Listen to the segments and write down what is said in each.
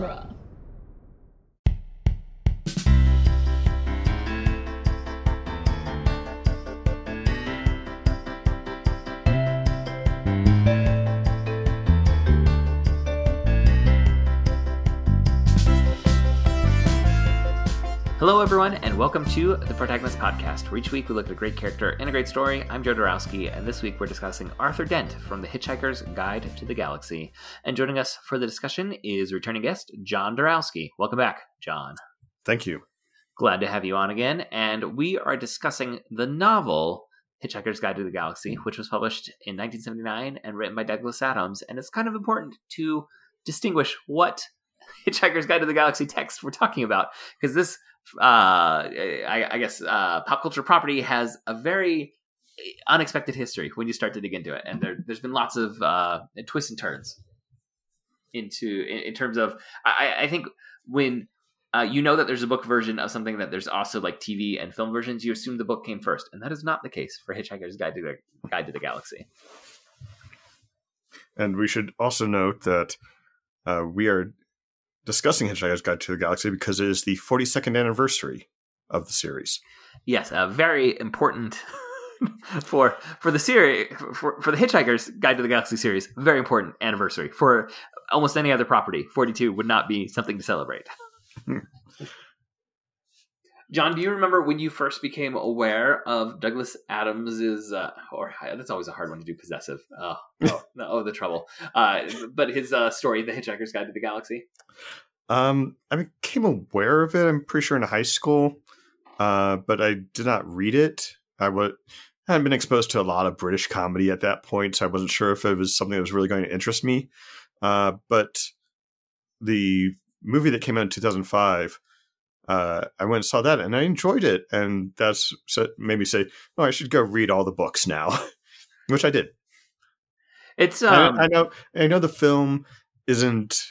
genre. Hello, everyone, and welcome to the Protagonist Podcast, where each week we look at a great character and a great story. I'm Joe Darowski, and this week we're discussing Arthur Dent from The Hitchhiker's Guide to the Galaxy. And joining us for the discussion is returning guest John Darowski. Welcome back, John. Thank you. Glad to have you on again. And we are discussing the novel Hitchhiker's Guide to the Galaxy, which was published in 1979 and written by Douglas Adams. And it's kind of important to distinguish what Hitchhiker's Guide to the Galaxy text we're talking about, because this uh, I, I guess uh, pop culture property has a very unexpected history when you start to dig into it, and there, has been lots of uh, twists and turns into in, in terms of. I, I think when uh, you know that there's a book version of something that there's also like TV and film versions, you assume the book came first, and that is not the case for Hitchhiker's Guide to the Guide to the Galaxy. And we should also note that uh, we are discussing Hitchhiker's Guide to the Galaxy because it is the 42nd anniversary of the series. Yes, uh, very important for for the series for, for the Hitchhiker's Guide to the Galaxy series. Very important anniversary for almost any other property. 42 would not be something to celebrate. John, do you remember when you first became aware of Douglas Adams's, uh, or that's always a hard one to do, possessive. Oh, oh, oh the trouble. Uh, but his uh, story, The Hitchhiker's Guide to the Galaxy. Um, I became aware of it. I'm pretty sure in high school, uh, but I did not read it. I would I hadn't been exposed to a lot of British comedy at that point, so I wasn't sure if it was something that was really going to interest me. Uh, but the movie that came out in 2005 uh, I went and saw that and I enjoyed it. And that's made me say, oh, I should go read all the books now, which I did. It's, um... I, I, know, I know the film isn't,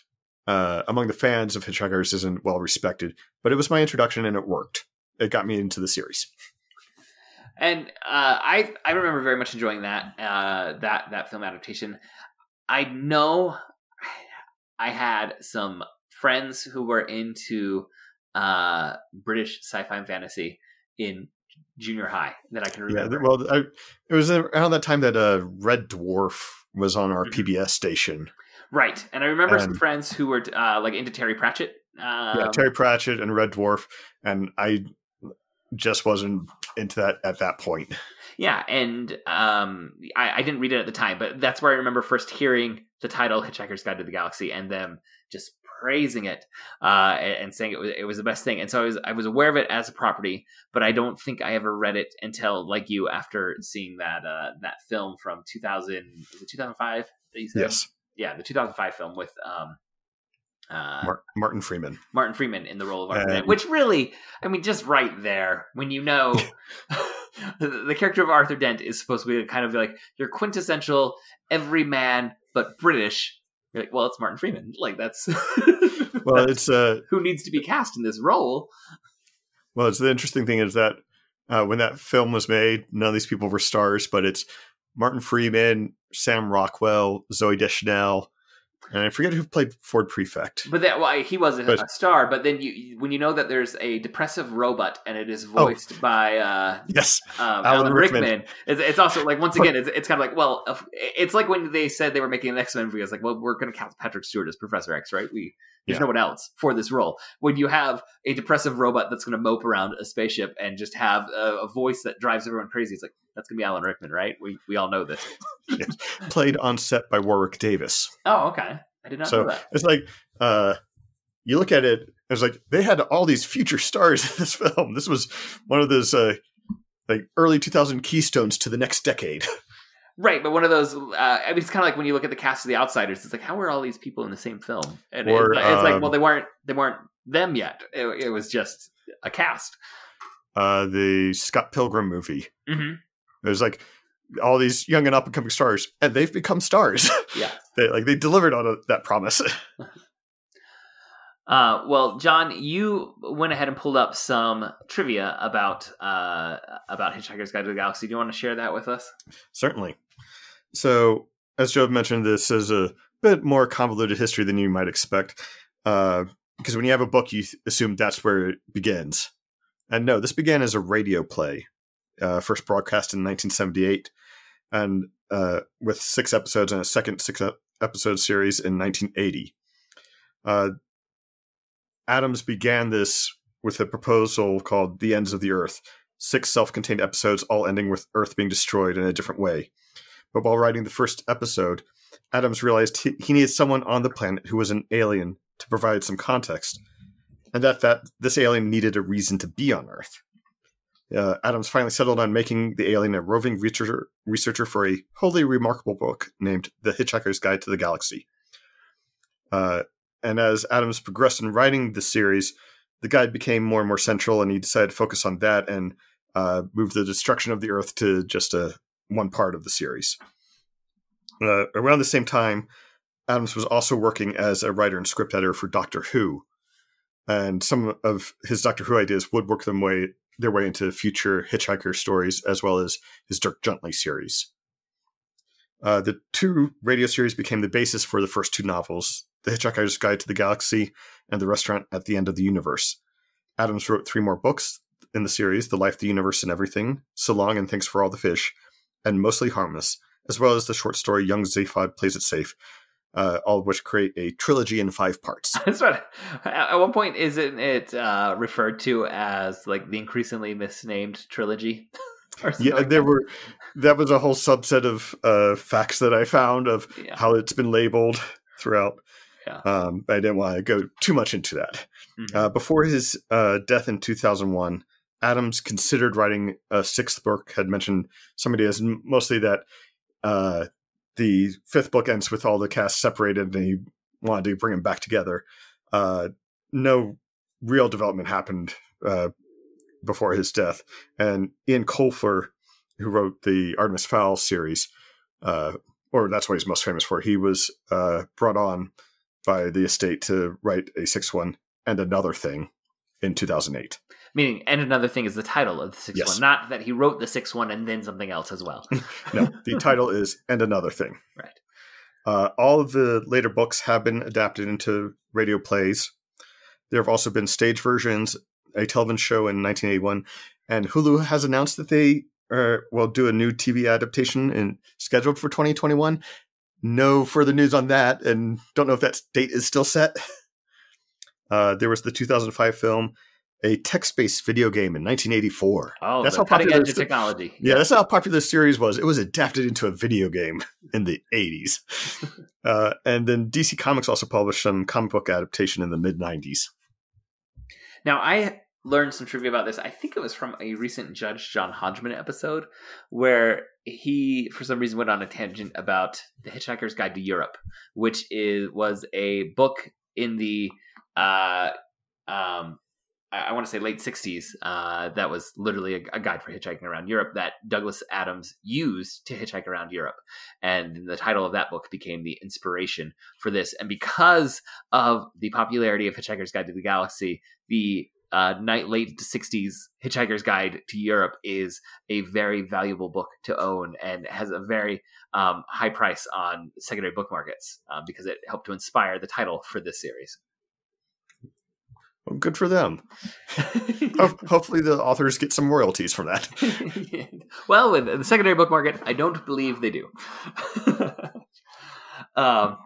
uh, among the fans of Hitchhikers isn't well respected, but it was my introduction and it worked. It got me into the series. And, uh, I, I remember very much enjoying that, uh, that, that film adaptation. I know I had some friends who were into, uh, British sci-fi and fantasy in junior high that I can remember. Yeah, well, I, it was around that time that uh, Red Dwarf was on our mm-hmm. PBS station. Right, and I remember and, some friends who were uh, like into Terry Pratchett. Um, yeah, Terry Pratchett and Red Dwarf, and I just wasn't into that at that point. Yeah, and um, I, I, didn't read it at the time, but that's where I remember first hearing the title "Hitchhiker's Guide to the Galaxy" and them just praising it uh, and, saying it was it was the best thing. And so I was I was aware of it as a property, but I don't think I ever read it until like you after seeing that uh, that film from 2000 2005? Yes. Yeah, the 2005 film with um, uh, Martin Freeman. Martin Freeman in the role of Arthur Dent, which really, I mean, just right there, when you know the, the, character of Arthur Dent is supposed to be kind of like your quintessential everyman, but British, you're like, well, it's Martin Freeman. Like that's well, it's uh, who needs to be cast in this role. Well, it's the interesting thing is that uh, when that film was made, none of these people were stars, but it's Martin Freeman, Sam Rockwell, Zooey Deschanel, and I forget who played Ford Prefect. But that well, he wasn't but, a star. But then you, when you know that there's a depressive robot and it is oh. voiced oh, by uh, yes, um, Alan, Alan, Rickman, Rickman it's, it's, also like once again, it's, it's kind of like well, it's like when they said they were making an X Men movie. It's like well, we're going to count Patrick Stewart as Professor X, right? We there's yeah. no one else for this role. When you have a depressive robot that's going to mope around a spaceship and just have a, a, voice that drives everyone crazy, it's like that's going to be Alan Rickman, right? We we all know this. yes. Played on set by Warwick Davis. Oh, okay. I did not so know that. It's like uh, you look at it, it's like they had all these future stars in this film. This was one of those uh, like early 2000 keystones to the next decade. Right, but one of those. Uh, I mean, it's kind of like when you look at the cast of The Outsiders. It's like, how were all these people in the same film? And or, it's, it's um, like, well, they weren't. They weren't them yet. It, it was just a cast. Uh, the Scott Pilgrim movie. Mm-hmm. There's like all these young and up and coming stars, and they've become stars. Yeah, they like they delivered on a, that promise. uh, well, John, you went ahead and pulled up some trivia about uh, about Hitchhiker's Guide to the Galaxy. Do you want to share that with us? Certainly. So, as Joe mentioned, this is a bit more convoluted history than you might expect. Uh, because when you have a book, you th- assume that's where it begins. And no, this began as a radio play, uh, first broadcast in 1978, and uh, with six episodes and a second six episode series in 1980. Uh, Adams began this with a proposal called The Ends of the Earth, six self contained episodes, all ending with Earth being destroyed in a different way. But while writing the first episode, Adams realized he, he needed someone on the planet who was an alien to provide some context, and that, that this alien needed a reason to be on Earth. Uh, Adams finally settled on making the alien a roving researcher, researcher for a wholly remarkable book named The Hitchhiker's Guide to the Galaxy. Uh, and as Adams progressed in writing the series, the guide became more and more central, and he decided to focus on that and uh, move the destruction of the Earth to just a one part of the series. Uh, around the same time, Adams was also working as a writer and script editor for Doctor Who, and some of his Doctor Who ideas would work them way their way into future Hitchhiker stories, as well as his Dirk Gently series. Uh, the two radio series became the basis for the first two novels, The Hitchhiker's Guide to the Galaxy and The Restaurant at the End of the Universe. Adams wrote three more books in the series The Life, the Universe, and Everything, So Long and Thanks for All the Fish, and Mostly Harmless, as well as the short story Young Zaphod Plays It Safe, uh, all of which create a trilogy in five parts. That's right. At one point, isn't it uh, referred to as like the increasingly misnamed trilogy? yeah, like there that? were. That was a whole subset of uh, facts that I found of yeah. how it's been labeled throughout. Yeah. Um, I didn't want to go too much into that. Mm-hmm. Uh, before his uh, death in 2001, Adams considered writing a sixth book. Had mentioned somebody as mostly that uh, the fifth book ends with all the cast separated, and he wanted to bring them back together. Uh, no real development happened uh, before his death, and Ian Colfer, who wrote the Artemis Fowl series, uh, or that's what he's most famous for, he was uh, brought on by the estate to write a sixth one and another thing in 2008. Meaning, and another thing is the title of the sixth yes. one, not that he wrote the sixth one and then something else as well. no, the title is and another thing. Right. Uh, all of the later books have been adapted into radio plays. There have also been stage versions, a television show in 1981, and Hulu has announced that they are, will do a new TV adaptation and scheduled for 2021. No further news on that, and don't know if that date is still set. Uh, there was the 2005 film a text-based video game in 1984. Oh, that's how popular this, technology. Yeah, that's how popular the series was. It was adapted into a video game in the 80s. uh, and then DC Comics also published some comic book adaptation in the mid 90s. Now, I learned some trivia about this. I think it was from a recent Judge John Hodgman episode where he, for some reason, went on a tangent about The Hitchhiker's Guide to Europe, which is was a book in the uh, um, I want to say late 60s, uh, that was literally a, a, guide for hitchhiking around Europe that Douglas Adams used to hitchhike around Europe. And the title of that book became the inspiration for this. And because of the popularity of Hitchhiker's Guide to the Galaxy, the uh, night late 60s Hitchhiker's Guide to Europe is a very valuable book to own and has a very um, high price on secondary book markets uh, because it helped to inspire the title for this series. Well, good for them. Hopefully, the authors get some royalties from that. well, in the secondary book market, I don't believe they do. um,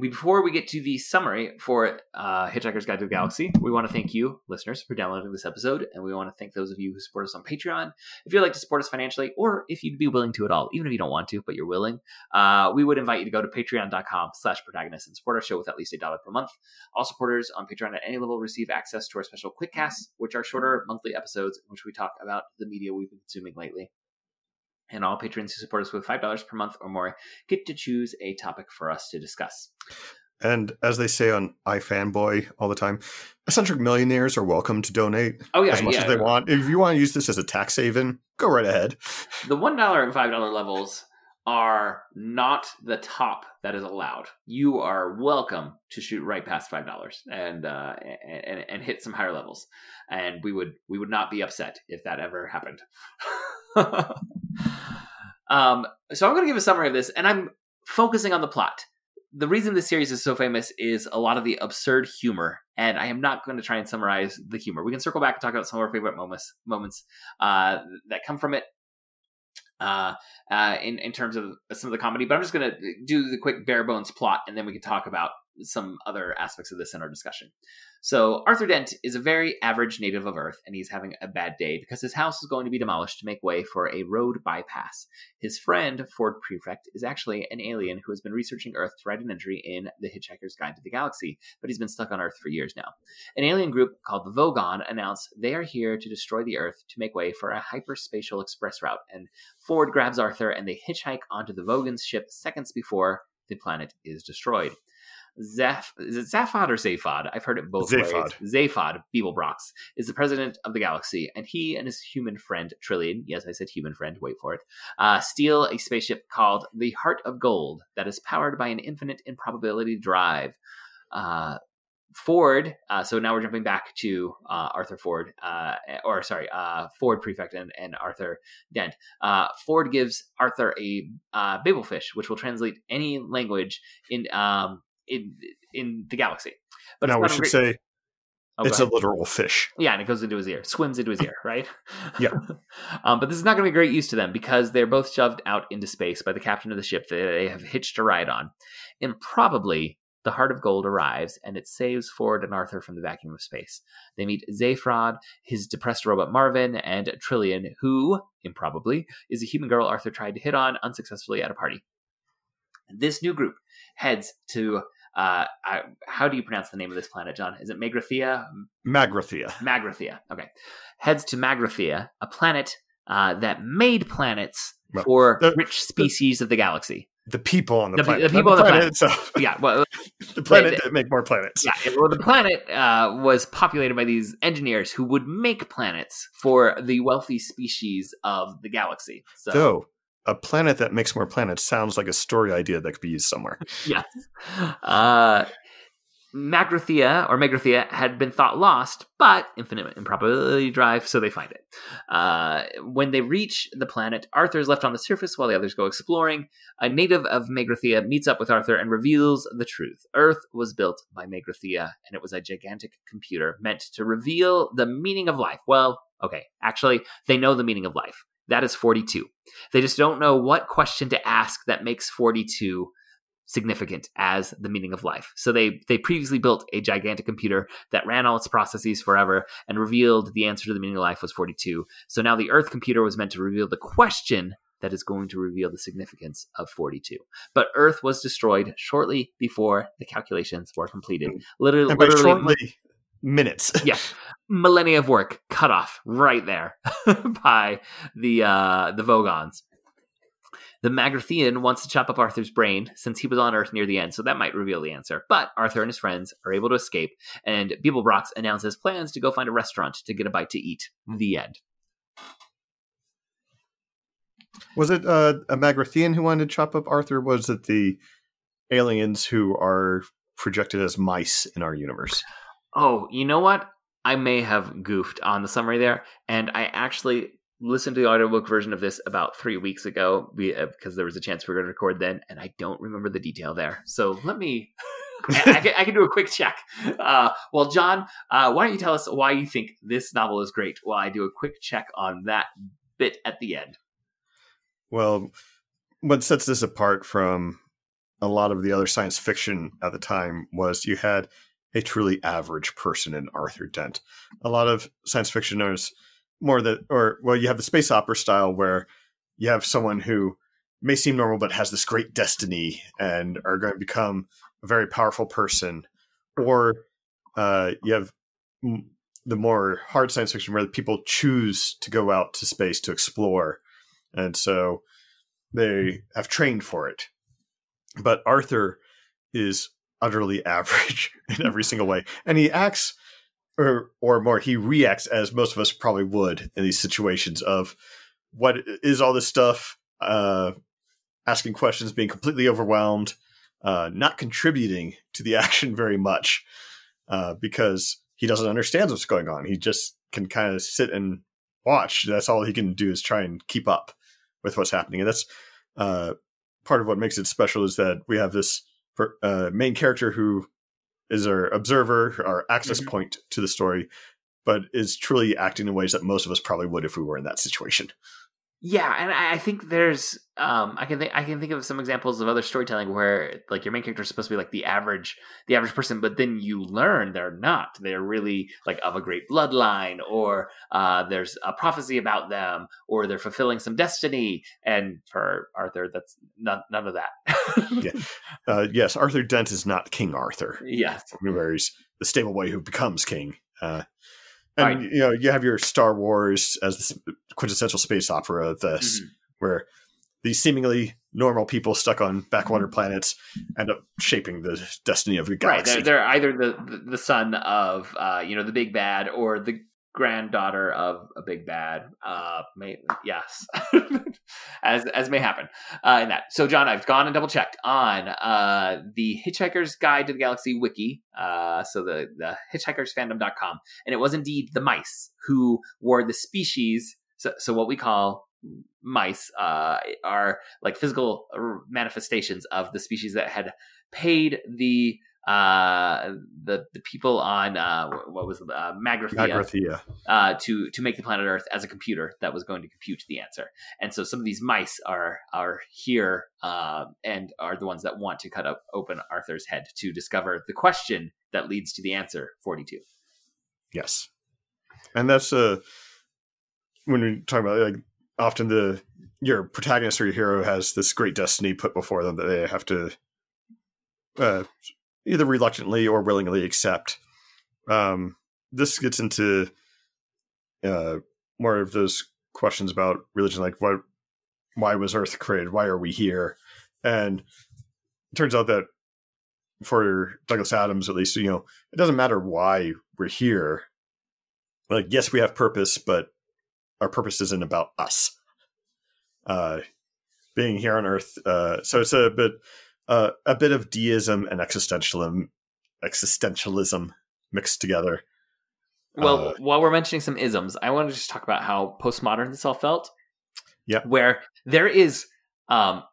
before we get to the summary for uh, Hitchhiker's Guide to the Galaxy, we want to thank you, listeners, for downloading this episode, and we want to thank those of you who support us on Patreon. If you'd like to support us financially, or if you'd be willing to at all, even if you don't want to, but you're willing, uh, we would invite you to go to patreon.com slash protagonist and support our show with at least a dollar per month. All supporters on Patreon at any level receive access to our special quick casts, which are shorter monthly episodes in which we talk about the media we've been consuming lately and all patrons who support us with $5 per month or more get to choose a topic for us to discuss. And as they say on iFanboy all the time, eccentric millionaires are welcome to donate oh, yeah, as much yeah. as they want. If you want to use this as a tax haven, go right ahead. The $1 and $5 levels are not the top that is allowed. You are welcome to shoot right past five dollars and, uh, and and hit some higher levels, and we would we would not be upset if that ever happened. um, so I'm going to give a summary of this, and I'm focusing on the plot. the reason this series is so famous is a lot of the absurd humor, and I am not going to try and summarize the humor. We can circle back and talk about some of our favorite moments moments uh, that come from it. Uh, uh, in in terms of some of the comedy, but I'm just going to do the quick bare bones plot, and then we can talk about some other aspects of this in our discussion. So, Arthur Dent is a very average native of Earth, and he's having a bad day because his house is going to be demolished to make way for a road bypass. His friend, Ford Prefect, is actually an alien who has been researching Earth to write an entry in The Hitchhiker's Guide to the Galaxy, but he's been stuck on Earth for years now. An alien group called the Vogon announced they are here to destroy the Earth to make way for a hyperspatial express route, and Ford grabs Arthur and they hitchhike onto the Vogon's ship seconds before the planet is destroyed. Zaph, is it Zaphod or Zaphod? I've heard it both Zaphod. ways. Zaphod Beeblebrox is the president of the galaxy, and he and his human friend Trillian, yes, I said human friend, wait for it, uh, steal a spaceship called the Heart of Gold that is powered by an infinite improbability drive. Uh, Ford, uh, so now we're jumping back to uh, Arthur Ford, uh, or sorry, uh, Ford Prefect and, and Arthur Dent. Uh, Ford gives Arthur a uh, Babelfish, which will translate any language in um, in in the galaxy. But now we should great... say oh, it's a literal fish. Yeah, and it goes into his ear, swims into his ear, right? yeah. um, but this is not going to be great use to them because they're both shoved out into space by the captain of the ship that they have hitched a ride on, and probably. The Heart of Gold arrives and it saves Ford and Arthur from the vacuum of space. They meet Zaphod, his depressed robot Marvin, and Trillian, who, improbably, is a human girl Arthur tried to hit on unsuccessfully at a party. This new group heads to uh, I, how do you pronounce the name of this planet, John? Is it Magrathea? Magrathea. Magrathea. Okay. Heads to Magrathea, a planet uh, that made planets well, for the, rich species the, of the galaxy. The people on the, the planet. The people on the, planet, planet itself. Yeah. Well, the planet that make more planets. Yeah. Well, the planet uh, was populated by these engineers who would make planets for the wealthy species of the galaxy. So, so a planet that makes more planets sounds like a story idea that could be used somewhere. yes. Uh, Magrathea or Megrathea had been thought lost, but infinite improbability drive, so they find it. Uh, when they reach the planet, Arthur is left on the surface while the others go exploring. A native of Magrathea meets up with Arthur and reveals the truth. Earth was built by Magrathea, and it was a gigantic computer meant to reveal the meaning of life. Well, okay, actually, they know the meaning of life. That is 42. They just don't know what question to ask that makes 42 significant as the meaning of life. So they they previously built a gigantic computer that ran all its processes forever and revealed the answer to the meaning of life was 42. So now the Earth computer was meant to reveal the question that is going to reveal the significance of 42. But Earth was destroyed shortly before the calculations were completed. Hmm. Literally, literally shortly minutes. yeah. Millennia of work cut off right there by the uh, the Vogons. The Magrathean wants to chop up Arthur's brain since he was on Earth near the end, so that might reveal the answer. But Arthur and his friends are able to escape, and Beeblebrox announces plans to go find a restaurant to get a bite to eat. The end. Was it uh, a Magrathean who wanted to chop up Arthur? Was it the aliens who are projected as mice in our universe? Oh, you know what? I may have goofed on the summary there, and I actually listened to the audiobook version of this about three weeks ago uh, because there was a chance we were going to record then, and I don't remember the detail there. So let me. I, I, can, I, can, do a quick check. Uh, well, John, uh, why don't you tell us why you think this novel is great while I do a quick check on that bit at the end? Well, what sets this apart from a lot of the other science fiction at the time was you had a truly average person in Arthur Dent. A lot of science fiction is more that, or well, you have the space opera style where you have someone who may seem normal but has this great destiny and are going to become a very powerful person, or uh, you have the more hard science fiction where people choose to go out to space to explore, and so they have trained for it. But Arthur is utterly average in every single way. And he acts or or more he reacts as most of us probably would in these situations of what is all this stuff uh asking questions being completely overwhelmed uh not contributing to the action very much uh because he doesn't understand what's going on. He just can kind of sit and watch. That's all he can do is try and keep up with what's happening. And that's uh part of what makes it special is that we have this per, uh, main character who is our observer, our access Mhm. point to the story, but is truly acting in ways that most of us probably would if we were in that situation. Yeah, and I think there's um I can think I can think of some examples of other storytelling where like your main character is supposed to be like the average the average person, but then you learn they're not. They're really like of a great bloodline, or uh, there's a prophecy about them, or they're fulfilling some destiny. And for Arthur, that's none none of that. Yeah. Uh, yes, Arthur Dent is not King Arthur. yes. where he's the stable boy who becomes king. Uh, and Right. you know, you have your Star Wars as the quintessential space opera of this, Mhm. where these seemingly normal people stuck on backwater Mm-hmm. planets end up shaping the destiny of the Right. galaxy. They're, they're either the, the the son of uh, you know the big bad or the granddaughter of a big bad. Uh, may, yes, as as may happen uh, in that. So, John, I've gone and double checked on uh, the Hitchhiker's Guide to the Galaxy wiki. Uh, so the the hitchhikersfandom.com, and it was indeed the mice who were the species. So, so what we call mice uh, are like physical manifestations of the species that had paid the uh the the people on uh what was it, uh Magrathea, Agrathea. uh to to make the planet earth as a computer that was going to compute the answer. And so some of these mice are are here uh, and are the ones that want to cut up open arthur's head to discover the question that leads to the answer 42 Yes, and that's uh when we talk about like often the your protagonist or your hero has this great destiny put before them that they have to uh, either reluctantly or willingly accept. Um, this gets into uh, more of those questions about religion, like what, why was Earth created? Why are we here? And it turns out that for Douglas Adams, at least, you know, it doesn't matter why we're here. Like, yes, we have purpose, but our purpose isn't about us. Uh, being here on Earth, uh, so it's a bit, uh, a bit of deism and existentialism, existentialism mixed together. Well, Uh, while we're mentioning some isms, I want to just talk about how postmodern this all felt. Yeah, Where there is um,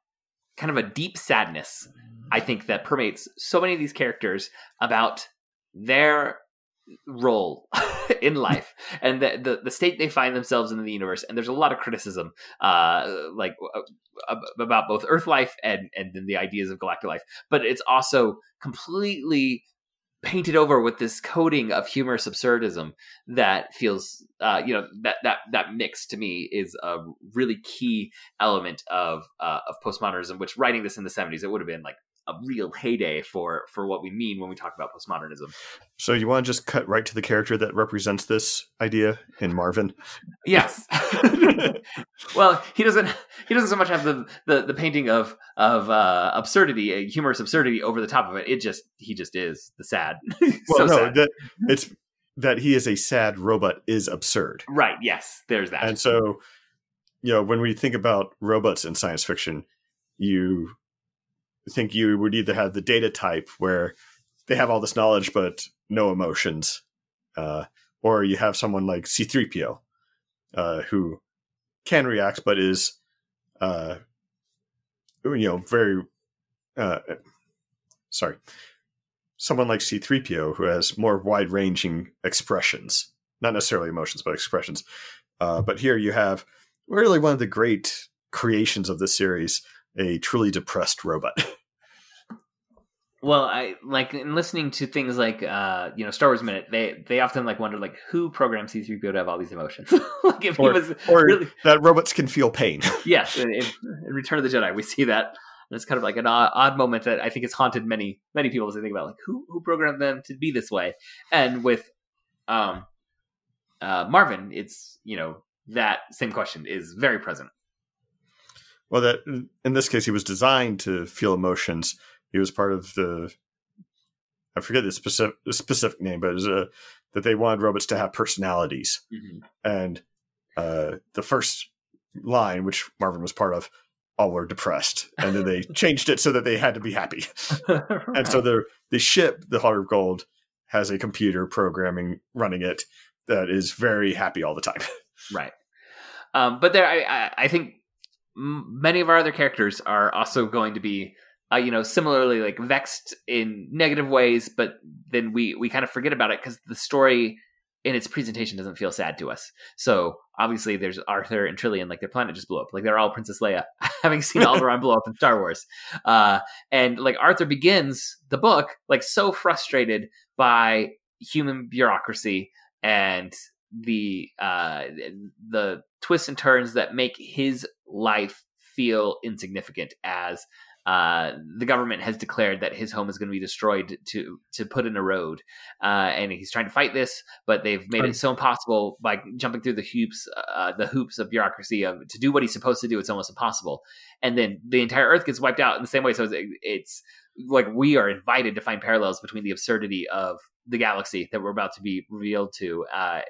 kind of a deep sadness, I think, that permeates so many of these characters about their role in life and the, the the state they find themselves in the universe. And there's a lot of criticism, uh, like uh, about both Earth life and and then the ideas of galactic life. But it's also completely painted over with this coating of humorous absurdism that feels uh, you know that that that mix to me is a really key element of uh, of postmodernism which writing this in the 70s it would have been like a real heyday for for what we mean when we talk about postmodernism So you want to just cut right to the character that represents this idea in Marvin? yes well he doesn't he doesn't so much have the the, the painting of of uh, absurdity a humorous absurdity over the top of it it just he just is the sad Well, so no, sad. that it's that he is a sad robot is absurd. right yes there's that And so, you know, when we think about robots in science fiction, you think you would either have the data type where they have all this knowledge but no emotions, uh, or you have someone like C3PO, uh, who can react but is, uh, you know, very, uh, sorry, someone like C3PO who has more wide ranging expressions, not necessarily emotions, but expressions. Uh, but here you have really one of the great creations of the series, a truly depressed robot. Well, I like in listening to things like uh, you know Star Wars Minute. They they often like wonder like who programmed C three PO to have all these emotions. like if Or- he was or really that robots can feel pain. yes, in, in in Return of the Jedi we see that. And it's kind of like an odd, odd moment that I think has haunted many many people as they think about like who who programmed them to be this way. And with um, uh, Marvin, it's you know that same question is very present. Well, that in this case, he was designed to feel emotions. He was part of the, I forget the specific the specific name, but it was a, that they wanted robots to have personalities. And uh, the first line, which Marvin was part of, all were depressed, and then they changed it so that they had to be happy. And so the the ship, the Heart of Gold, has a computer programming running it that is very happy all the time. right um, but there I, I, I think many of our other characters are also going to be uh, you know, similarly like vexed in negative ways, but then we we kind of forget about it because the story in its presentation doesn't feel sad to us. So obviously, there's Arthur and Trillian, like their planet just blew up, like they're all Princess Leia, having seen Alderaan blow up in Star Wars. Uh, and like Arthur begins the book like so frustrated by human bureaucracy and the uh, the twists and turns that make his life feel insignificant as uh, the government has declared that his home is going to be destroyed to to put in a road, uh, and he's trying to fight this, but they've made it so impossible by jumping through the hoops, uh, the hoops of bureaucracy of to do what he's supposed to do. It's almost impossible, and then the entire Earth gets wiped out in the same way. So it's, it's like we are invited to find parallels between the absurdity of the galaxy that we're about to be revealed to uh,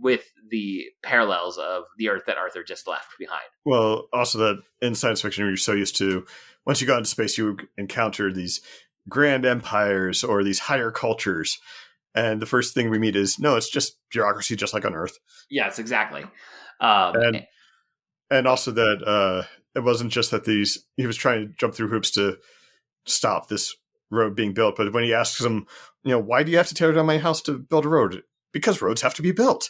with the parallels of the Earth that Arthur just left behind. Well, also that in science fiction, you're so used to once you got into space, you encounter these grand empires or these higher cultures. And the first thing we meet is no, it's just bureaucracy, just like on Earth. Yes, exactly. Um, and and also that uh, it wasn't just that these he was trying to jump through hoops to stop this road being built, but when he asks him, you know, why do you have to tear down my house to build a road? Because roads have to be built.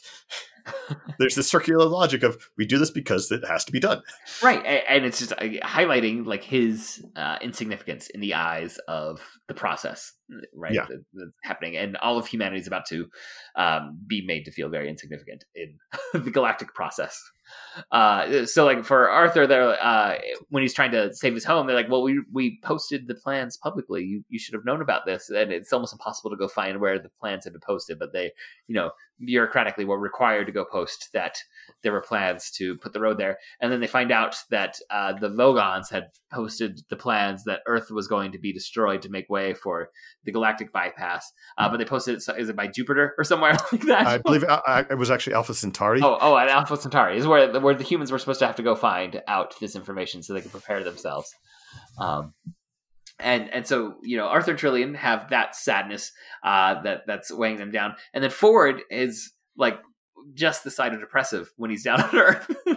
there's this circular logic of we do this because it has to be done right and it's just uh, highlighting like his uh, insignificance in the eyes of the process right yeah. that's happening and all of humanity is about to um, be made to feel very insignificant in the galactic process uh, so like for Arthur, there uh, when he's trying to save his home, they're like, "Well, we we posted the plans publicly. You you should have known about this." And it's almost impossible to go find where the plans had been posted, but they, you know, bureaucratically were required to go post that there were plans to put the road there. And then they find out that uh, the Vogons had posted the plans that Earth was going to be destroyed to make way for the galactic bypass. Uh, but they posted it, is it by Jupiter or somewhere like that? I believe it was actually Alpha Centauri. Oh, oh, at Alpha Centauri is where where the humans were supposed to have to go find out this information so they could prepare themselves. Um, and and so you know Arthur and Trillian have that sadness uh, that that's weighing them down, and then Ford is like just the side of depressive when he's down on Earth.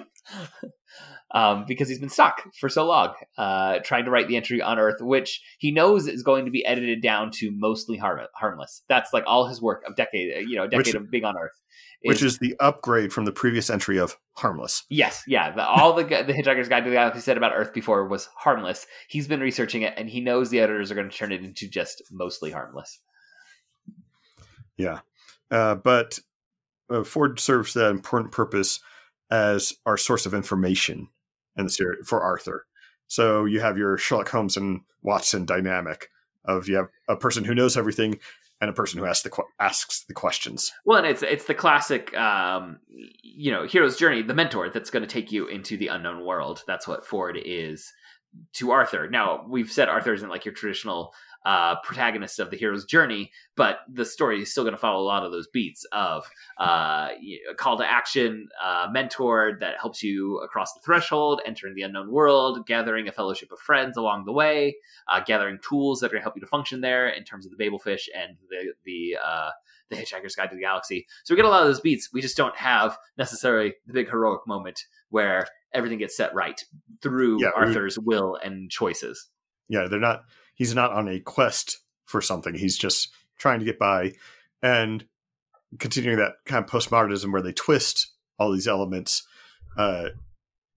um, because he's been stuck for so long, uh, trying to write the entry on Earth, which he knows is going to be edited down to mostly harm- harmless. That's like all his work of decade, you know, a decade which, of being on Earth. Is, which is the upgrade from the previous entry of harmless. Yes, yeah. The, all the the Hitchhiker's Guide to the Galaxy said about Earth before was harmless. He's been researching it, and he knows the editors are going to turn it into just mostly harmless. Yeah, uh, but uh, Ford serves that important purpose as our source of information in the series for Arthur. So you have your Sherlock Holmes and Watson dynamic of you have a person who knows everything and a person who asks the asks the questions. Well, and it's it's the classic, um, you know, hero's journey, the mentor that's going to take you into the unknown world. That's what Ford is to Arthur. Now we've said Arthur isn't like your traditional uh, protagonist of the hero's journey, but the story is still going to follow a lot of those beats of uh, a call to action, uh, mentor that helps you across the threshold, entering the unknown world, gathering a fellowship of friends along the way, uh, gathering tools that are going to help you to function there in terms of the Babelfish and the the uh, the Hitchhiker's Guide to the Galaxy. So we get a lot of those beats. We just don't have necessarily the big heroic moment where everything gets set right through yeah, Arthur's will and choices. Yeah, they're not he's not on a quest for something. He's just trying to get by and continuing that kind of postmodernism where they twist all these elements. Uh,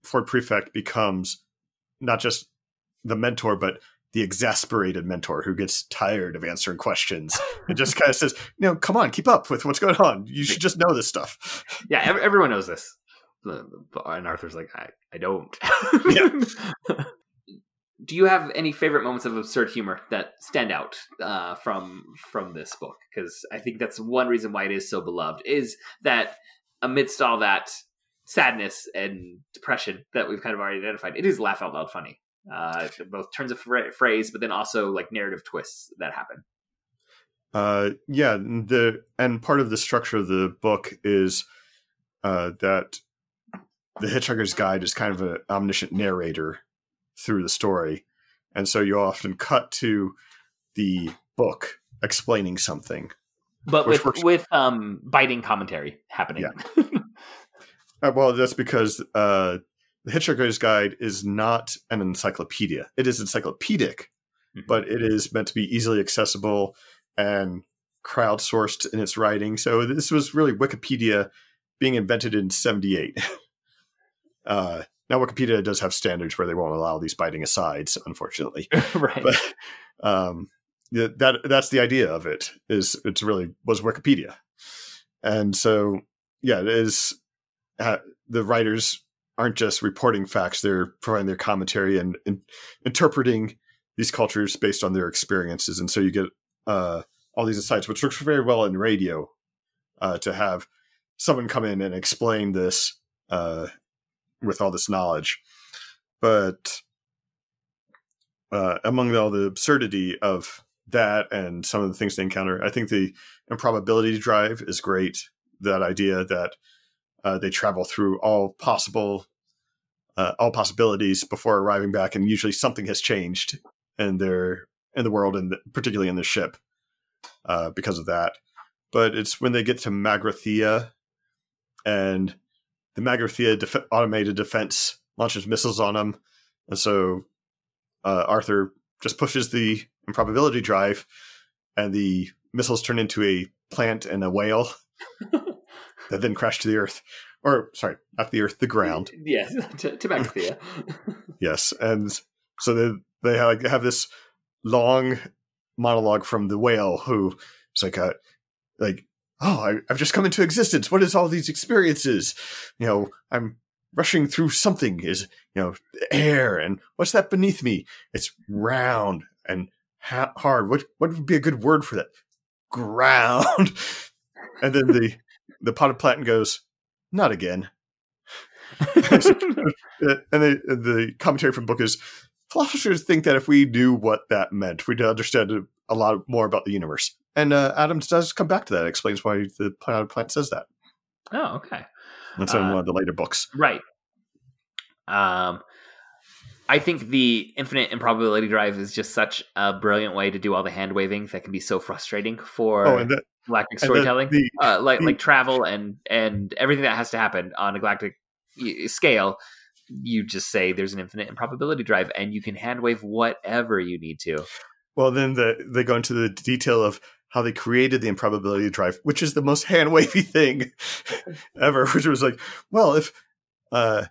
Ford Prefect becomes not just the mentor, but the exasperated mentor who gets tired of answering questions and just kind of says, "You know, come on, keep up with what's going on. You should just know this stuff." Yeah, everyone knows this. And Arthur's like, "I, I don't." yeah. do you have any favorite moments of absurd humor that stand out uh, from from this book? Because I think that's one reason why it is so beloved. Is that amidst all that sadness and depression that we've kind of already identified, it is laugh out loud funny. Uh, both turns of phrase, but then also like narrative twists that happen. Uh, yeah, the and part of the structure of the book is uh, that the Hitchhiker's Guide is kind of an omniscient narrator through the story. And so you often cut to the book explaining something. But with works- with um biting commentary happening. Yeah. uh, well, that's because uh the Hitchhiker's Guide is not an encyclopedia. It is encyclopedic, mm-hmm. but it is meant to be easily accessible and crowdsourced in its writing. So this was really Wikipedia being invented in 78. uh, now Wikipedia does have standards where they won't allow these biting asides, unfortunately. right. But um, that that's the idea of it is it's really was Wikipedia. And so yeah, it is uh, the writers aren't just reporting facts; they're providing their commentary and, and interpreting these cultures based on their experiences. And so you get uh, all these asides, which works very well in radio uh, to have someone come in and explain this uh, with all this knowledge. But uh, among all the absurdity of that and some of the things they encounter, I think the improbability drive is great. That idea that uh, they travel through all possible, uh, all possibilities before arriving back, and usually something has changed in their in the world, and particularly in the ship, uh, because of that. But it's when they get to Magrathea, and the Magrathea def- automated defense launches missiles on them, and so uh, Arthur just pushes the improbability drive, and the missiles turn into a plant and a whale that then crash to the earth. Or sorry, not the earth, the ground. Yes, to, to yes, and so they they have, have this long monologue from the whale who is like a like oh I, have just come into existence. What is all these experiences? You know, I'm rushing through something. Is you know air and what's that beneath me? It's round and ha- hard. What what would be a good word for that? Ground. and then the the pot of plant goes, not again. Uh, and the, the commentary from the book is philosophers think that if we knew what that meant, we'd understand a lot more about the universe. And uh, Adams does come back to that. Explains why the potted plant says that. Oh, okay. That's in uh, one of the later books, right? Um, I think the infinite improbability drive is just such a brilliant way to do all the hand waving that can be so frustrating for oh, the, galactic storytelling, the, the, uh, like like travel and and everything that has to happen on a galactic scale. You just say there's an infinite improbability drive, and you can hand wave whatever you need to. Well, then the, they go into the detail of how they created the improbability drive, which is the most hand wavy thing ever. Which was like, well, if uh,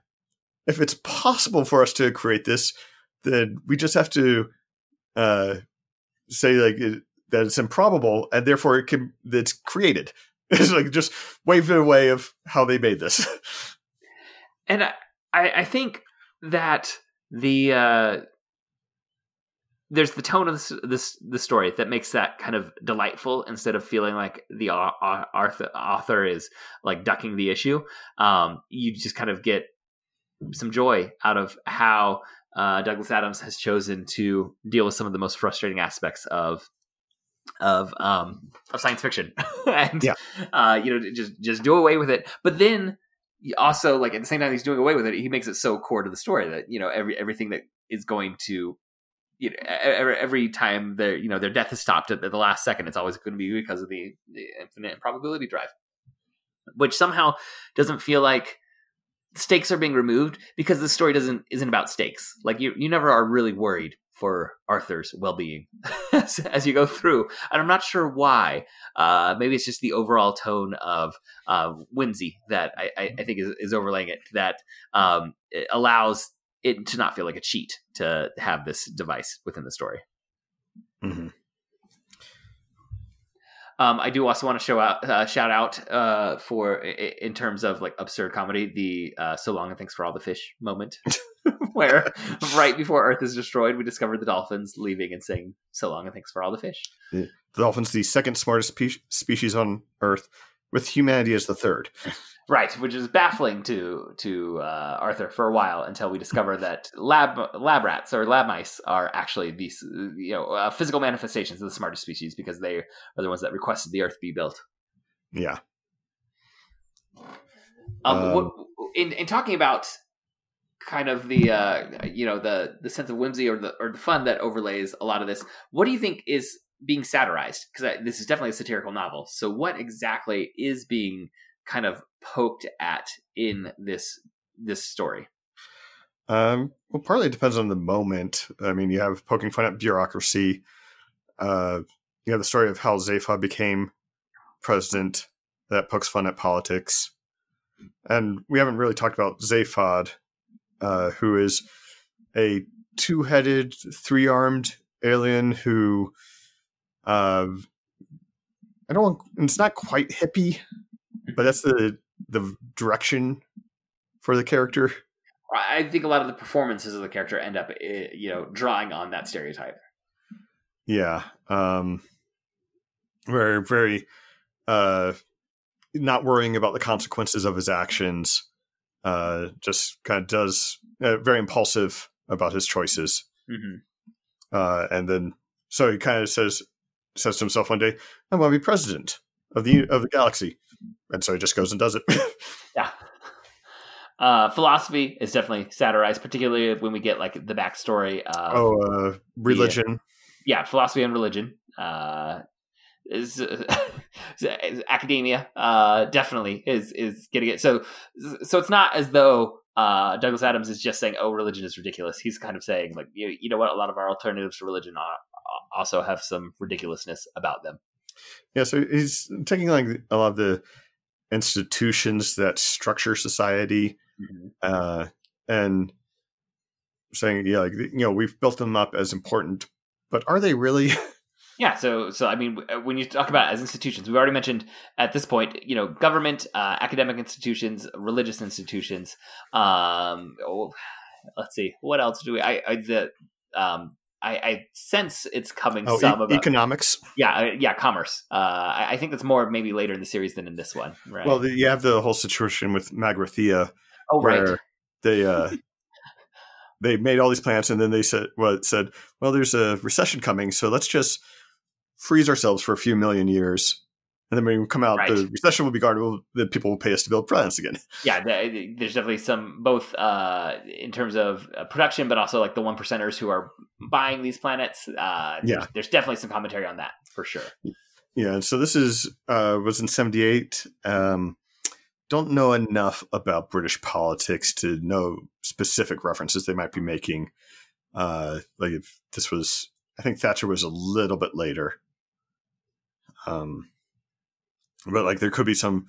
if it's possible for us to create this, then we just have to uh, say like it, that it's improbable, and therefore it can it's created. It's like just wave it away of how they made this. and I, I think that the uh, there's the tone of this, this the story that makes that kind of delightful instead of feeling like the author, author is like ducking the issue. Um, you just kind of get some joy out of how uh, Douglas Adams has chosen to deal with some of the most frustrating aspects of of um of science fiction and yeah. uh you know just just do away with it but then also like at the same time he's doing away with it he makes it so core to the story that you know every everything that is going to you know every, time their you know their death is stopped at the last second it's always going to be because of the, the infinite probability drive which somehow doesn't feel like stakes are being removed because the story doesn't isn't about stakes. Like you you never are really worried for Arthur's well being as, as, you go through, and I'm not sure why. Uh, maybe it's just the overall tone of uh, whimsy that I, I, I think is, is, overlaying it that um, it allows it to not feel like a cheat to have this device within the story. Mm-hmm. Um, I do also want to show out, uh, shout out uh, for in terms of like absurd comedy, the uh, "So long and thanks for all the fish" moment, where right before Earth is destroyed, we discover the dolphins leaving and saying "So long and thanks for all the fish." The dolphins, the second smartest spe- species on Earth, with humanity as the third. Right, which is baffling to to uh, Arthur for a while until we discover that lab lab rats or lab mice are actually these you know uh, physical manifestations of the smartest species because they are the ones that requested the Earth be built. Yeah. Um, um what, in in talking about kind of the uh, you know the the sense of whimsy or the or the fun that overlays a lot of this, what do you think is being satirized? Because this is definitely a satirical novel. So, what exactly is being kind of poked at in this this story? Um, well, partly it depends on the moment. I mean, you have poking fun at bureaucracy. Uh, you have the story of how Zaphod became president that pokes fun at politics. And we haven't really talked about Zaphod, uh, who is a two headed, three armed alien who uh, I don't it's not quite hippie, but that's the the direction for the character. I think a lot of the performances of the character end up, eh, you know, drawing on that stereotype. Yeah, um, very, very, uh, not worrying about the consequences of his actions. Uh, just kind of does uh, very impulsive about his choices. Mm-hmm. Uh, and then, so he kind of says, says to himself one day, "I want to be president of the of the galaxy," and so he just goes and does it. yeah. Uh, philosophy is definitely satirized, particularly when we get like the backstory of oh uh, religion. Yeah, philosophy and religion uh, is, is academia. Uh, definitely is is getting it. So so it's not as though uh, Douglas Adams is just saying, "Oh, religion is ridiculous." He's kind of saying, like, you, you know what? A lot of our alternatives to religion are, also have some ridiculousness about them. Yeah, so he's taking like a lot of the institutions that structure society mm-hmm. uh, and saying, yeah, like you know, we've built them up as important, but are they really? Yeah, so so I mean, when you talk about as institutions, we've already mentioned at this point, you know, government, uh, academic institutions, religious institutions. Um, oh, let's see, what else do we? I, I the um, I, I, sense it's coming oh, some e- about economics. Yeah, uh, yeah, commerce. Uh, I, I, think that's more maybe later in the series than in this one. Right. Well, the, you have the whole situation with Magrathea. Oh, right. They uh, they made all these plants, and then they said, "Well, said, well, there's a recession coming, so let's just freeze ourselves for a few million years." And then when we come out, right. the recession will be gone. We'll, people will pay us to build plants again. Yeah, there's definitely some both uh, in terms of uh, production, but also like the one percenters who are buying these planets. Uh, yeah, there's, there's, definitely some commentary on that for sure. Yeah, so this is uh, was in '78. Um, don't know enough about British politics to know specific references they might be making. Uh, like if this was, I think Thatcher was a little bit later. Um, but like there could be some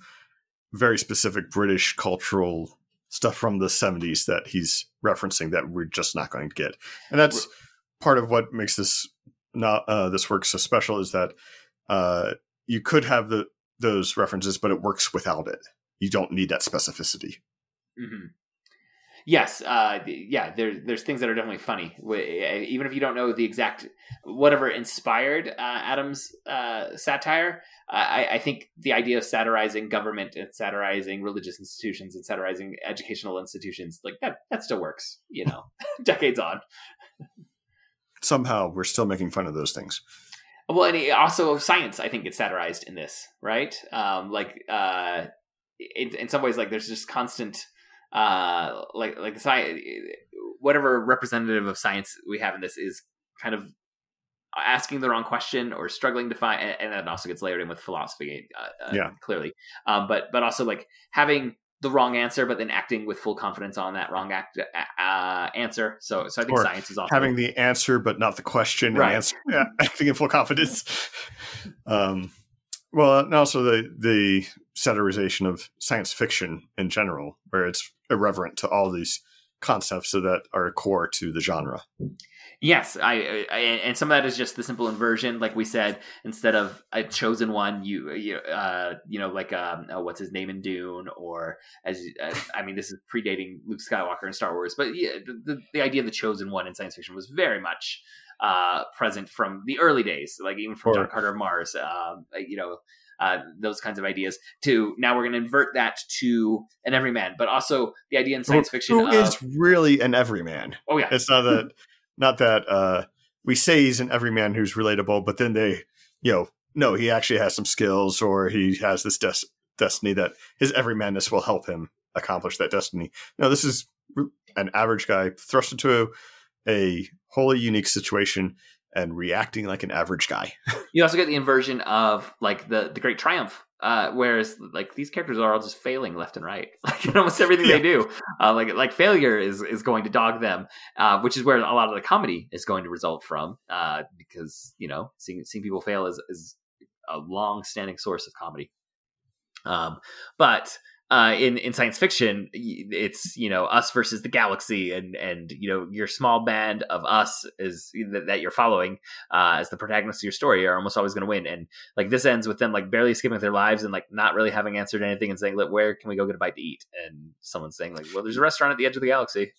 very specific British cultural stuff from the 70s that he's referencing that we're just not going to get. And that's part of what makes this not uh, this work so special is that uh, you could have the those references, but it works without it. You don't need that specificity. Mm-hmm yes, uh, yeah, there's there's things that are definitely funny, even if you don't know the exact whatever inspired uh, Adams' uh, satire. I, I, think the idea of satirizing government and satirizing religious institutions and satirizing educational institutions like that that still works. You know, decades on. Somehow, we're still making fun of those things. Well, and also science, I think, gets satirized in this, right? Um, like, uh, in, in some ways, like there's just constant uh, like like the science, whatever representative of science we have in this is kind of asking the wrong question or struggling to find, and, and that also gets layered in with philosophy, uh, uh, yeah, clearly. Um, but but also like having the wrong answer, but then acting with full confidence on that wrong act, uh, uh answer. So, so I think or science is also having the answer, but not the question, right. and answer, yeah, acting in full confidence. um, well, and also the the satirization of science fiction in general, where it's irreverent to all these concepts that are core to the genre. Yes, I, I, and some of that is just the simple inversion, like we said. Instead of a chosen one, you you uh you know like um oh, what's his name in Dune, or as uh, I mean this is predating Luke Skywalker in Star Wars, but yeah, the, the, the idea of the chosen one in science fiction was very much uh present from the early days, like even from John Carter of Mars. Um, you know, uh, those kinds of ideas to now we're going to invert that to an everyman but also the idea in science fiction who of, is really an everyman? Oh yeah. It's not that not that uh, we say he's an everyman who's relatable but then they you know no he actually has some skills or he has this des- destiny that his everymanness will help him accomplish that destiny. No this is an average guy thrust into a, a wholly unique situation and reacting like an average guy. you also get the inversion of like the the great triumph uh, whereas like these characters are all just failing left and right, like in almost everything Yeah. they do. Uh, like like failure is is going to dog them, uh, which is where a lot of the comedy is going to result from. Uh, because you know seeing seeing people fail is is a long standing source of comedy. Um, but uh, in in science fiction, it's you know us versus the galaxy, and and you know your small band of us is that, you're following uh, as the protagonist of your story are almost always going to win. And like this ends with them like barely escaping with their lives and like not really having answered anything and saying, "Look, where can we go get a bite to eat?" And someone's saying like, "Well, there's a restaurant at the edge of the galaxy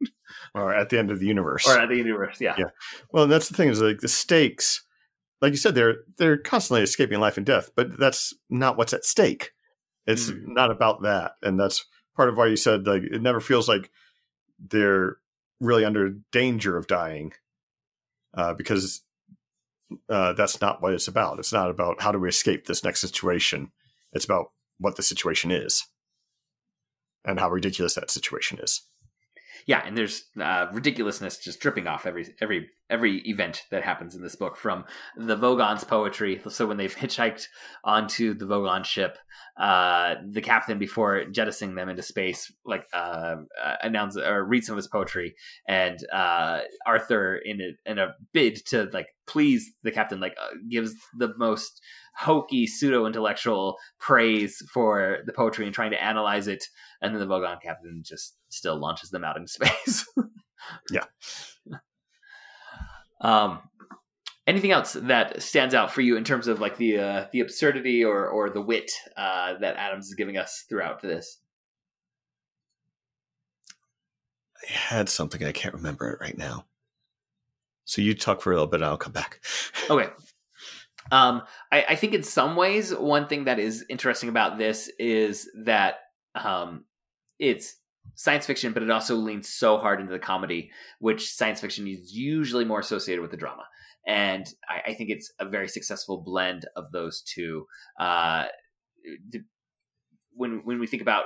or at the end of the universe. or at the universe." Yeah, Yeah. Well, that's the thing is like the stakes, like you said, they're they're constantly escaping life and death, but that's not what's at stake. It's Mm. not about that, and that's part of why you said like it never feels like they're really under danger of dying, uh, because uh, that's not what it's about. It's not about how do we escape this next situation. It's about what the situation is and how ridiculous that situation is. yeah, and there's uh, ridiculousness just dripping off every every every event that happens in this book from the Vogon's poetry. So when they've hitchhiked onto the Vogon ship, uh, the captain before jettisoning them into space, like uh, uh, announce or read some of his poetry, and uh, Arthur in a, in a bid to like please the captain, like uh, gives the most hokey pseudo intellectual praise for the poetry and trying to analyze it and then the Vogon captain just still launches them out into space. Yeah. Um, anything else that stands out for you in terms of like the uh, the absurdity or or the wit uh, that Adams is giving us throughout this? I had something I can't remember it right now. So you talk for a little bit, and I'll come back. Okay. Um, I, I think in some ways, one thing that is interesting about this is that um, it's science fiction, but it also leans so hard into the comedy, which science fiction is usually more associated with the drama. And I, I think it's a very successful blend of those two. Uh, d- when when we think about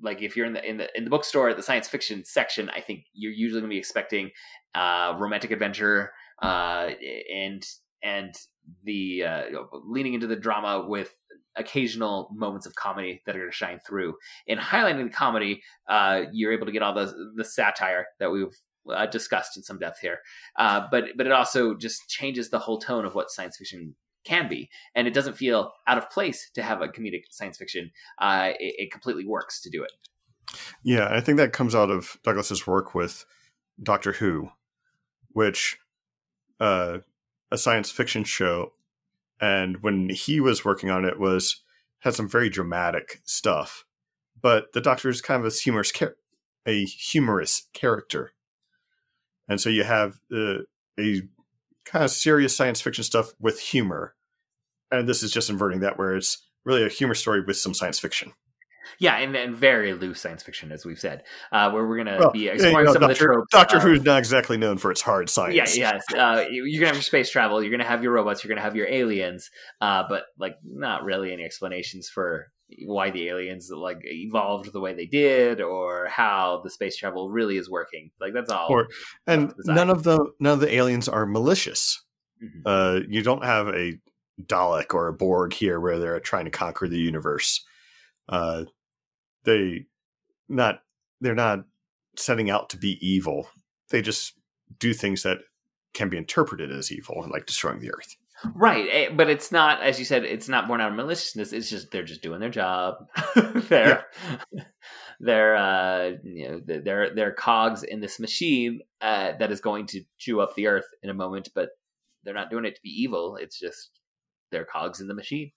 like if you're in the in the in the bookstore at the science fiction section, I think you're usually going to be expecting uh, romantic adventure uh, and and the uh, leaning into the drama with occasional moments of comedy that are going to shine through. In highlighting the comedy, uh, you're able to get all the the satire that we've uh, discussed in some depth here, uh, but but it also just changes the whole tone of what science fiction can be, and it doesn't feel out of place to have a comedic science fiction. Uh, it, it completely works to do it. Yeah, I think that comes out of Douglas's work with Doctor Who, which uh, a science fiction show, and when he was working on it, was had some very dramatic stuff. But the Doctor is kind of a humorous, a humorous character, and so you have uh, a kind of serious science fiction stuff with humor, and this is just inverting that, where it's really a humor story with some science fiction. Yeah, and, and very loose science fiction, as we've said, uh, where we're going to Well, be exploring you know, some of the Doctor, tropes. Doctor Who's not exactly known for its hard science. Yeah, yes. Uh, you're gonna have your space travel. You're gonna have your robots. You're gonna have your aliens. Uh, but like, not really any explanations for why the aliens like evolved the way they did, or how the space travel really is working. Like that's all. Or- and none of the none of the aliens are malicious. Mhm. Uh, you don't have a Dalek or a Borg here where they're trying to conquer the universe. Uh, they not they're not setting out to be evil. They just do things that can be interpreted as evil, like destroying the Earth. Right, eh, but it's not, as you said, it's not born out of maliciousness. It's just they're just doing their job. they're they're uh, you know they're- they're cogs in this machine uh, that is going to chew up the earth in a moment, but they're not doing it to be evil. It's just they're cogs in the machine.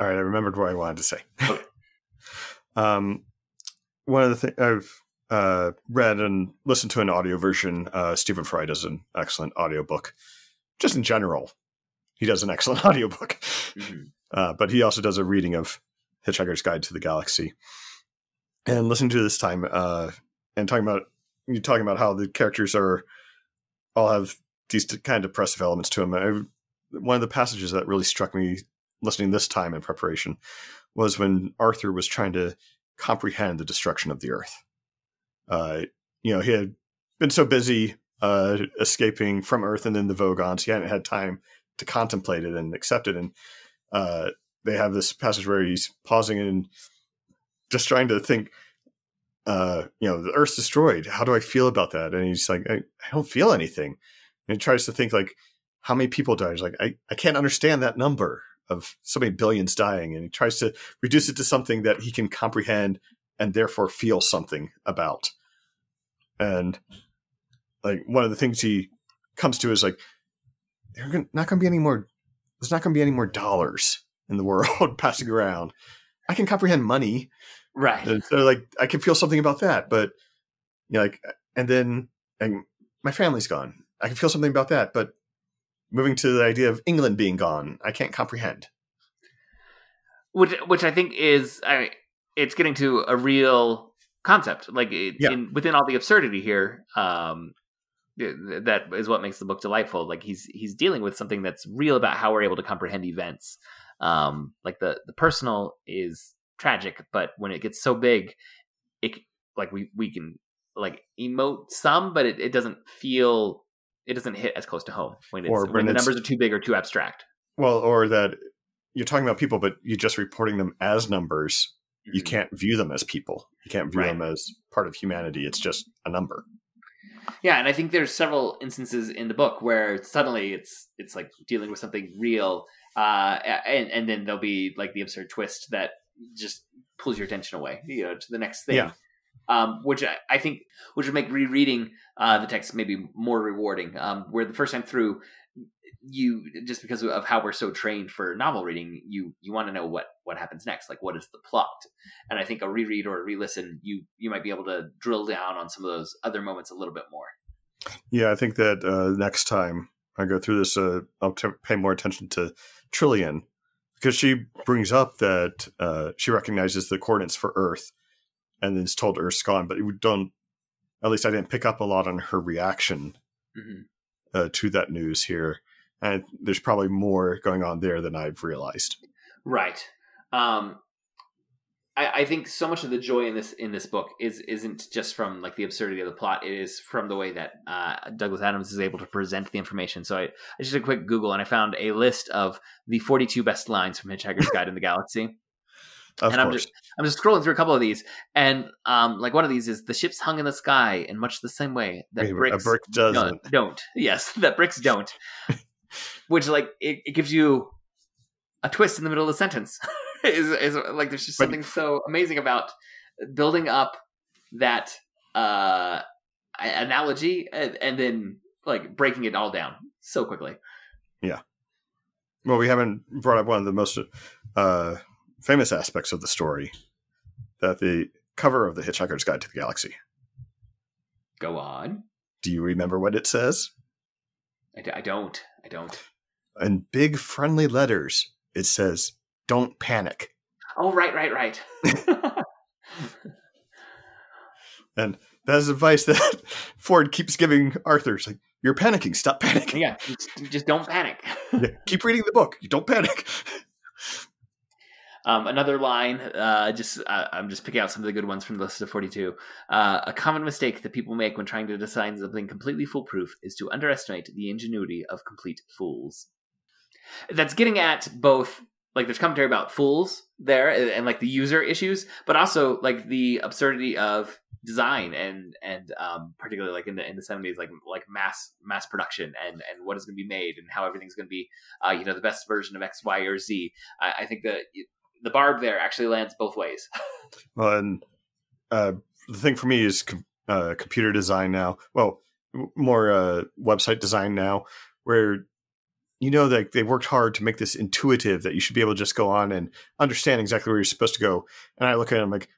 All right, I remembered what I wanted to say. Okay. um, one of the things I've uh, read and listened to an audio version, uh, Stephen Fry does an excellent audiobook. Just in general, he does an excellent audiobook. Mhm. Uh, but he also does a reading of Hitchhiker's Guide to the Galaxy. And listening to this time, uh, and talking about you talking about how the characters are all have these kind of depressive elements to them. I, one of the passages that really struck me listening this time in preparation was when Arthur was trying to comprehend the destruction of the Earth. Uh, you know, he had been so busy uh, escaping from Earth and then the Vogons, he hadn't had time to contemplate it and accept it. And uh, they have this passage where he's pausing and just trying to think. Uh, you know, the Earth's destroyed. How do I feel about that? And he's like, I, I don't feel anything. And he tries to think like, how many people died? He's like, I, I can't understand that number of so many billions dying. And he tries to reduce it to something that he can comprehend and therefore feel something about. And like one of the things he comes to is like, there's not going to be any more, there's not going to be any more dollars in the world passing around. I can comprehend money. Right. And so like, I can feel something about that, but you know, like, and then and my family's gone. I can feel something about that, but moving to the idea of England being gone, I can't comprehend. Which, which I think is, I, it's getting to a real concept, like it, Yeah. in, within all the absurdity here. Um, that is what makes the book delightful. Like he's he's dealing with something that's real about how we're able to comprehend events. Um, like the the personal is tragic, but when it gets so big, it like we we can like emote some, but it, it doesn't feel it doesn't hit as close to home when it's Or when, when the numbers are too big or too abstract. Well, or that you're talking about people, but you're just reporting them as numbers. You Mhm. can't view them as people. You can't view Right. them as part of humanity. It's just a number. Yeah, and I think there's several instances in the book where suddenly it's it's like dealing with something real, uh, and and then there'll be like the absurd twist that just pulls your attention away, you know, to the next thing. Yeah. Um, which I, I think which would make rereading uh, the text maybe more rewarding. Um, where the first time through, you just because of how we're so trained for novel reading, you you want to know what what happens next, like what is the plot. And I think a reread or a re-listen, you you might be able to drill down on some of those other moments a little bit more. Yeah, I think that uh, next time I go through this, uh, I'll t- pay more attention to Trillian because she brings up that uh, she recognizes the coordinates for Earth and then is told Earth's gone, but we don't. At least I didn't pick up a lot on her reaction hmm uh, to that news here, and there's probably more going on there than I've realized. Right. Um, I, I think so much of the joy in this in this book is isn't just from like the absurdity of the plot. It is from the way that uh, Douglas Adams is able to present the information. So I, I just did a quick Google and I found a list of the 42 best lines from Hitchhiker's Guide in the Galaxy. Of and I'm just I'm just scrolling through a couple of these, and um, like one of these is the ships hung in the sky in much the same way that Wait, bricks brick doesn't. don't, don't. Yes, that bricks don't. Which like it, it gives you a twist in the middle of the sentence. is, is like there's just something so amazing about building up that uh analogy and, and then like breaking it all down so quickly. Yeah. Well, we haven't brought up one of the most uh, famous aspects of the story that the cover of the Hitchhiker's Guide to the Galaxy. Go on. Do you remember what it says? I, d- I don't. I don't. In big friendly letters, it says, Don't panic. Oh right, right, right. And that is advice that Ford keeps giving Arthur. It's like, You're panicking. Stop panicking. yeah, just, just don't panic. Yeah, Keep reading the book. You don't panic. Um, another line, uh, just uh, I'm just picking out some of the good ones from the list of 42. Uh, a common mistake that people make when trying to design something completely foolproof is to underestimate the ingenuity of complete fools. That's getting at both like there's commentary about fools there and, and, like the user issues, but also like the absurdity of design and and um, particularly like in the in the 70s like like mass mass production and and what is going to be made and how everything's going to be uh, you know the best version of X Y or Z. I, I think that the barb there actually lands both ways. Well, and uh, the thing for me is com- uh, computer design now. Well, m- more uh, website design now, where you know that they worked hard to make this intuitive that you should be able to just go on and understand exactly where you're supposed to go. And I look at it, I'm like,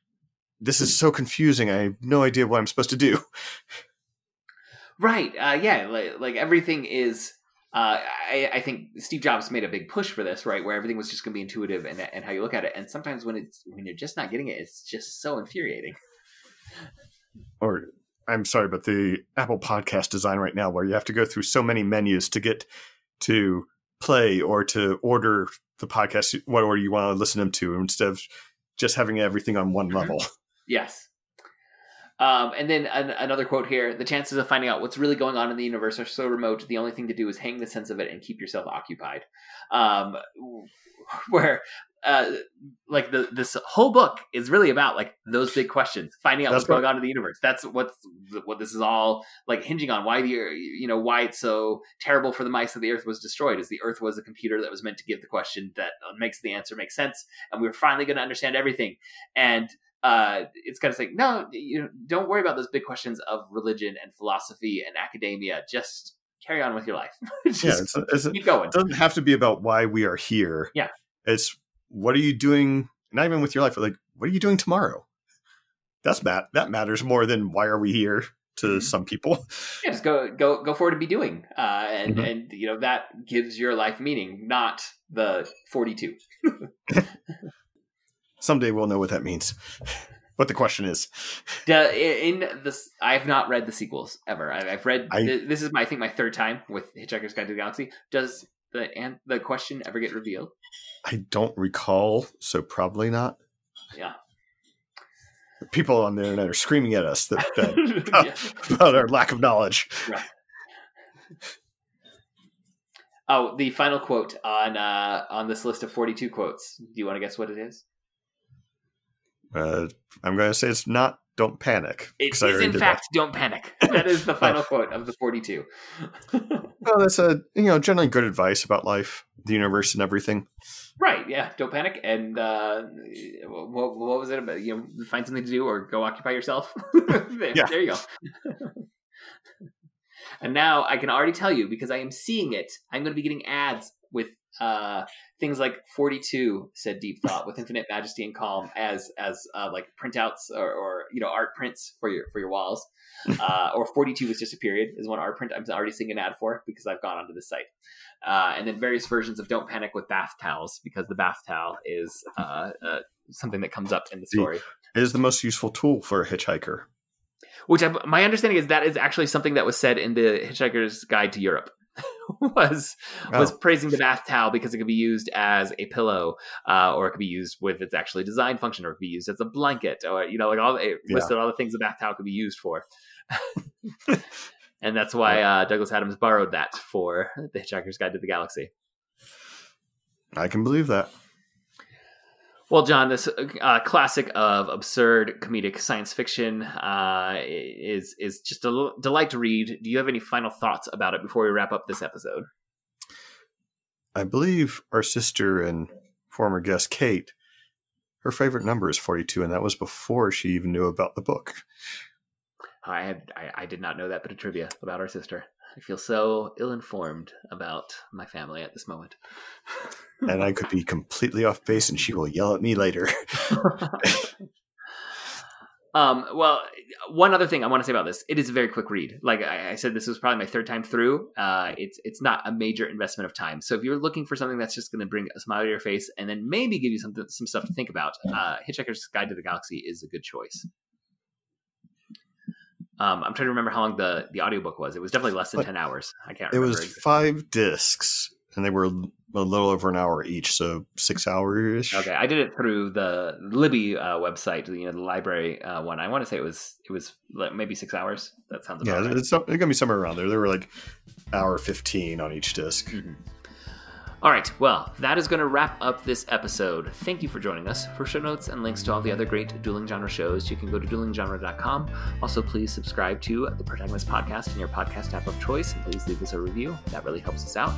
this is so confusing. I have no idea what I'm supposed to do. right. Uh, yeah. Like, like everything is. Uh, I, I think Steve Jobs made a big push for this, right? Where everything was just going to be intuitive and, and how you look at it. And sometimes when it's when you're just not getting it, it's just so infuriating. Or I'm sorry, but the Apple Podcast design right now, where you have to go through so many menus to get to play or to order the podcast, what order you want to listen them to, instead of just having everything on one Mhm. level. Yes. Um, and then an, another quote here: "The chances of finding out what's really going on in the universe are so remote. The only thing to do is hang the sense of it and keep yourself occupied." Um, where uh, like the this whole book is really about like those big questions, finding out That's what's going on in the universe. That's what's what this is all like hinging on. Why the you know why it's so terrible for the mice that the Earth was destroyed is the Earth was a computer that was meant to give the question that makes the answer make sense, and we were finally going to understand everything. And uh, it's kind of like no, you know, don't worry about those big questions of religion and philosophy and academia. Just carry on with your life. Just yeah, it's, it's, it keep going. doesn't have to be about why we are here. Yeah. It's what are you doing, not even with your life, but like, what are you doing tomorrow? That's mat- that matters more than why are we here to Mhm. some people. yeah, just go go go forward and be doing, uh, and Mhm. and you know that gives your life meaning, not the forty two. Someday we'll know what that means. What the question is. in this, I have not read the sequels ever. I, I've read. I- this is my I think my third time with Hitchhiker's Guide to the Galaxy. Does the and the question ever get revealed? I don't recall, so probably not. Yeah. People on the internet are screaming at us that, that Yeah. about our lack of knowledge. Oh, the final quote on uh, on this list of forty two quotes. Do you want to guess what it is? Uh, I'm going to say it's not. Don't panic. It 'cause I is already in did fact, don't panic. That is the final quote of the forty two. that. Well, that's a you know generally good advice about life, the universe, and everything. Right, yeah, don't panic. And uh, what, what was it about? You know, find something to do or go occupy yourself. there, Yeah. there you go. and now I can already tell you because I am seeing it. I'm going to be getting ads with uh, things like 42 said Deep Thought with Infinite Majesty and Calm as as uh, like printouts or, or you know art prints for your for your walls. Uh, or 42 was just a period is one art print I'm already seeing an ad for because I've gone onto the site uh, and then various versions of Don't Panic with bath towels because the bath towel is uh, uh, something that comes up in the story. It is the most useful tool for a hitchhiker. Which I, my understanding is that is actually something that was said in the Hitchhiker's Guide to Europe. was was Oh. praising the bath towel because it could be used as a pillow, uh, or it could be used with its actually design function, or it could be used as a blanket, or you know, like all it Yeah. listed all the things a bath towel could be used for. and that's why uh, Douglas Adams borrowed that for the Hitchhiker's Guide to the Galaxy. I can believe that. Well, John, this uh, classic of absurd comedic science fiction uh, is is just a l- delight to read. Do you have any final thoughts about it before we wrap up this episode? I believe our sister and former guest Kate, her favorite number is 42, and that was before she even knew about the book. I had I, I did not know that bit of trivia about our sister. I feel so ill informed about my family at this moment. And I could be completely off base, and she will yell at me later. um, well, one other thing I want to say about this: it is a very quick read. Like I, I said, this was probably my third time through. Uh, it's it's not a major investment of time. So if you're looking for something that's just going to bring a smile to your face and then maybe give you something some stuff to think about, uh, Hitchhiker's Guide to the Galaxy is a good choice. Um, I'm trying to remember how long the the audiobook was. It was definitely less than What? ten hours. I can't. Remember. It was exactly. five discs, and they were a little over an hour each, so six hours. Okay, I did it through the Libby uh, website, you know, the library uh, one. I want to say it was it was like maybe six hours. That sounds about Yeah, right. it's, it's to be somewhere around there. There were like hour 15 on each disc. Mhm. All right, well, that is going to wrap up this episode. Thank you for joining us. For show notes and links to all the other great dueling genre shows, you can go to duelinggenre.com. Also, please subscribe to the Protagonist Podcast in your podcast app of choice, and please leave us a review. That really helps us out.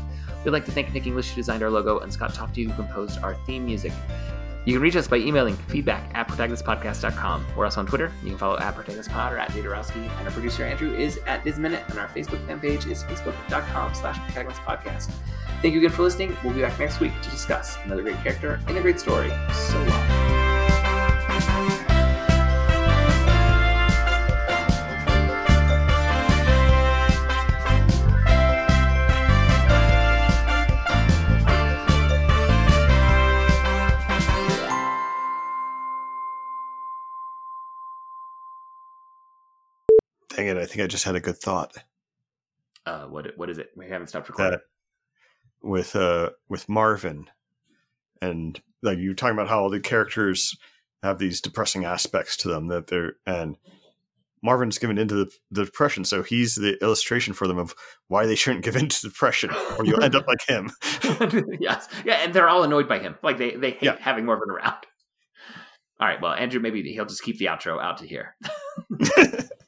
We'd like to thank Nick English, who designed our logo, and Scott Tofty, who composed our theme music. You can reach us by emailing feedback at protagonistpodcast.com. We're also on Twitter. You can follow at protagonistpod or at Dadarowski. And our producer, Andrew, is at Disminute, and our Facebook fan page is facebook.com slash protagonistpodcast. Thank you again for listening. We'll be back next week to discuss another great character and a great story. So long. Dang it, I think I just had a good thought. Uh, what what is it? We haven't stopped recording. That with uh with Marvin and like you were talking about how all the characters have these depressing aspects to them that they're and Marvin's given into the, the depression, so he's the illustration for them of why they shouldn't give into depression, or you'll end up like him. yes, yeah, and they're all annoyed by him. Like they they hate Yeah. having Marvin around. All right, well, Andrew, maybe he'll just keep the outro out to here.